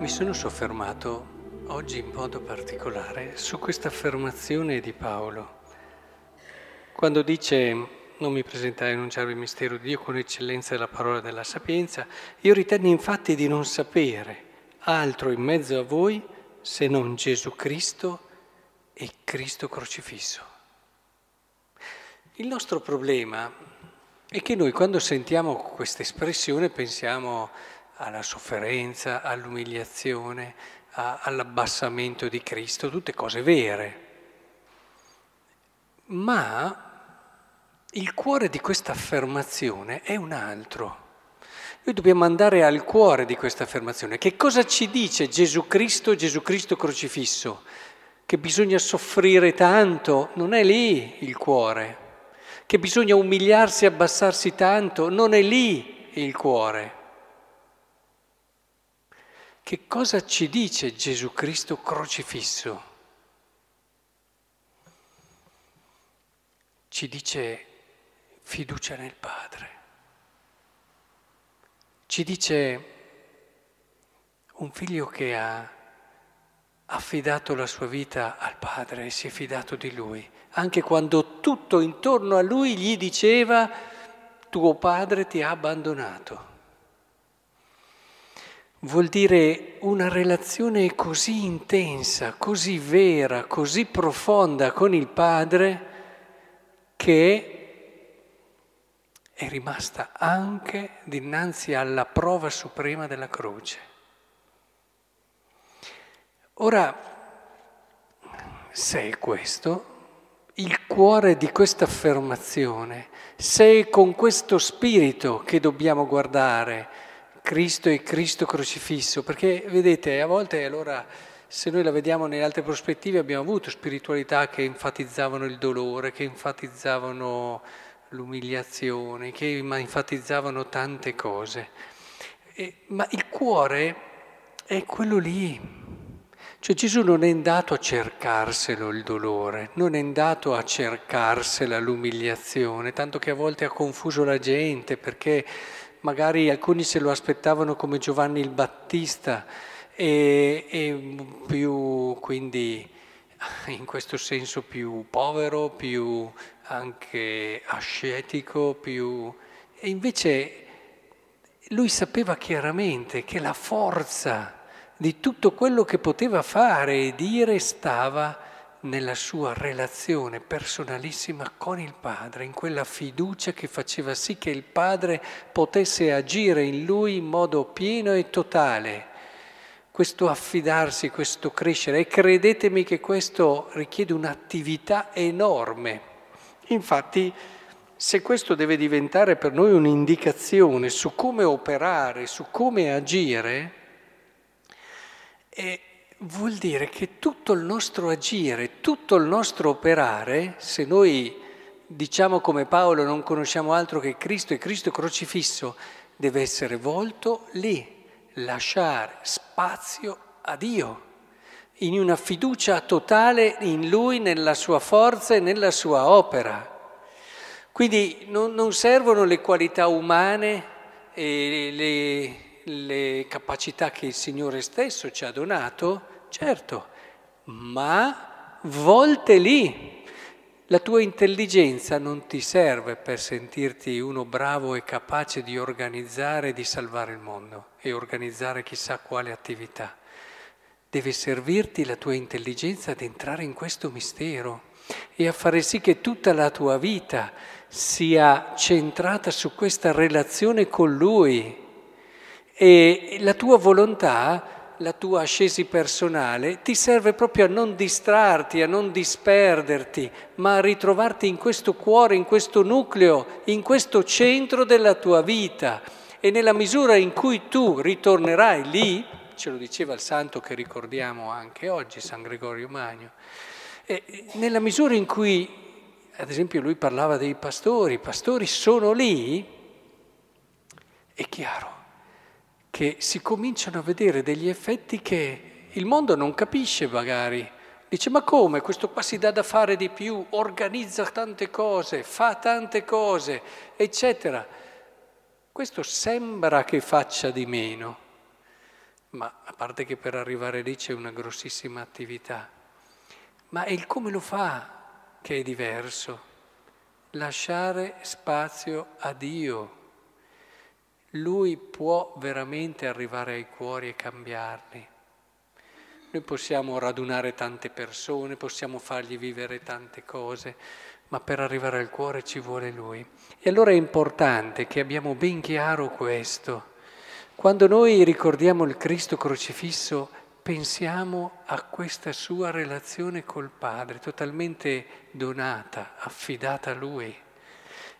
Mi sono soffermato oggi in modo particolare su questa affermazione di Paolo, quando dice non mi presentai a annunciare il mistero di Dio con eccellenza della parola della sapienza, io ritengo infatti di non sapere altro in mezzo a voi se non Gesù Cristo e Cristo crocifisso. Il nostro problema è che noi quando sentiamo questa espressione pensiamo alla sofferenza, all'umiliazione, a, all'abbassamento di Cristo, tutte cose vere. Ma il cuore di questa affermazione è un altro. Noi dobbiamo andare al cuore di questa affermazione. Che cosa ci dice Gesù Cristo, Gesù Cristo crocifisso? Che bisogna soffrire tanto? Non è lì il cuore. Che bisogna umiliarsi abbassarsi tanto? Non è lì il cuore. Che cosa ci dice Gesù Cristo crocifisso? Ci dice fiducia nel Padre. Ci dice un figlio che ha affidato la sua vita al Padre e si è fidato di Lui, anche quando tutto intorno a Lui gli diceva tuo Padre ti ha abbandonato vuol dire una relazione così intensa, così vera, così profonda con il Padre che è rimasta anche dinanzi alla prova suprema della croce. Ora, se è questo, il cuore di questa affermazione, se è con questo spirito che dobbiamo guardare, Cristo e Cristo crocifisso, perché vedete, a volte allora se noi la vediamo nelle altre prospettive abbiamo avuto spiritualità che enfatizzavano il dolore, che enfatizzavano l'umiliazione, che enfatizzavano tante cose. E, ma il cuore è quello lì. Cioè Gesù non è andato a cercarselo il dolore, non è andato a cercarsela l'umiliazione, tanto che a volte ha confuso la gente perché magari alcuni se lo aspettavano come Giovanni il Battista e, e più quindi in questo senso più povero, più anche ascetico, più... e invece lui sapeva chiaramente che la forza di tutto quello che poteva fare e dire stava nella sua relazione personalissima con il Padre, in quella fiducia che faceva sì che il Padre potesse agire in lui in modo pieno e totale. Questo affidarsi, questo crescere, e credetemi che questo richiede un'attività enorme. Infatti, se questo deve diventare per noi un'indicazione su come operare, su come agire, è vuol dire che tutto il nostro agire, tutto il nostro operare, se noi diciamo come Paolo non conosciamo altro che Cristo e Cristo crocifisso, deve essere volto lì, lasciare spazio a Dio, in una fiducia totale in Lui, nella sua forza e nella sua opera. Quindi non, non servono le qualità umane e le le capacità che il Signore stesso ci ha donato, certo, ma volte lì. La tua intelligenza non ti serve per sentirti uno bravo e capace di organizzare e di salvare il mondo e organizzare chissà quale attività. Deve servirti la tua intelligenza ad entrare in questo mistero e a fare sì che tutta la tua vita sia centrata su questa relazione con Lui, e la tua volontà, la tua ascesi personale, ti serve proprio a non distrarti, a non disperderti, ma a ritrovarti in questo cuore, in questo nucleo, in questo centro della tua vita. E nella misura in cui tu ritornerai lì, ce lo diceva il santo che ricordiamo anche oggi, San Gregorio Magno, nella misura in cui, ad esempio, lui parlava dei pastori, i pastori sono lì, è chiaro che si cominciano a vedere degli effetti che il mondo non capisce magari. Dice ma come questo qua si dà da fare di più, organizza tante cose, fa tante cose, eccetera. Questo sembra che faccia di meno, ma a parte che per arrivare lì c'è una grossissima attività, ma è il come lo fa che è diverso. Lasciare spazio a Dio. Lui può veramente arrivare ai cuori e cambiarli. Noi possiamo radunare tante persone, possiamo fargli vivere tante cose, ma per arrivare al cuore ci vuole Lui. E allora è importante che abbiamo ben chiaro questo quando noi ricordiamo il Cristo crocifisso, pensiamo a questa sua relazione col Padre, totalmente donata, affidata a Lui.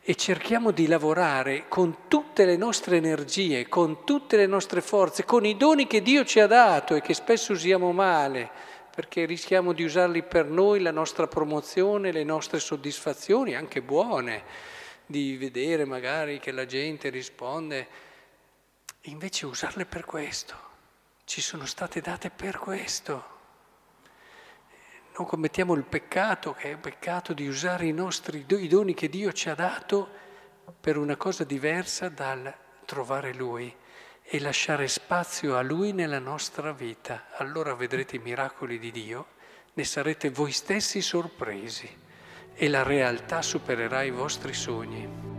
E cerchiamo di lavorare con tutte le nostre energie, con tutte le nostre forze, con i doni che Dio ci ha dato e che spesso usiamo male, perché rischiamo di usarli per noi, la nostra promozione, le nostre soddisfazioni, anche buone, di vedere magari che la gente risponde invece usarle per questo, ci sono state date per questo. Non commettiamo il peccato, che è il peccato di usare i nostri i doni che Dio ci ha dato per una cosa diversa dal trovare Lui e lasciare spazio a Lui nella nostra vita. Allora vedrete i miracoli di Dio, ne sarete voi stessi sorpresi e la realtà supererà i vostri sogni.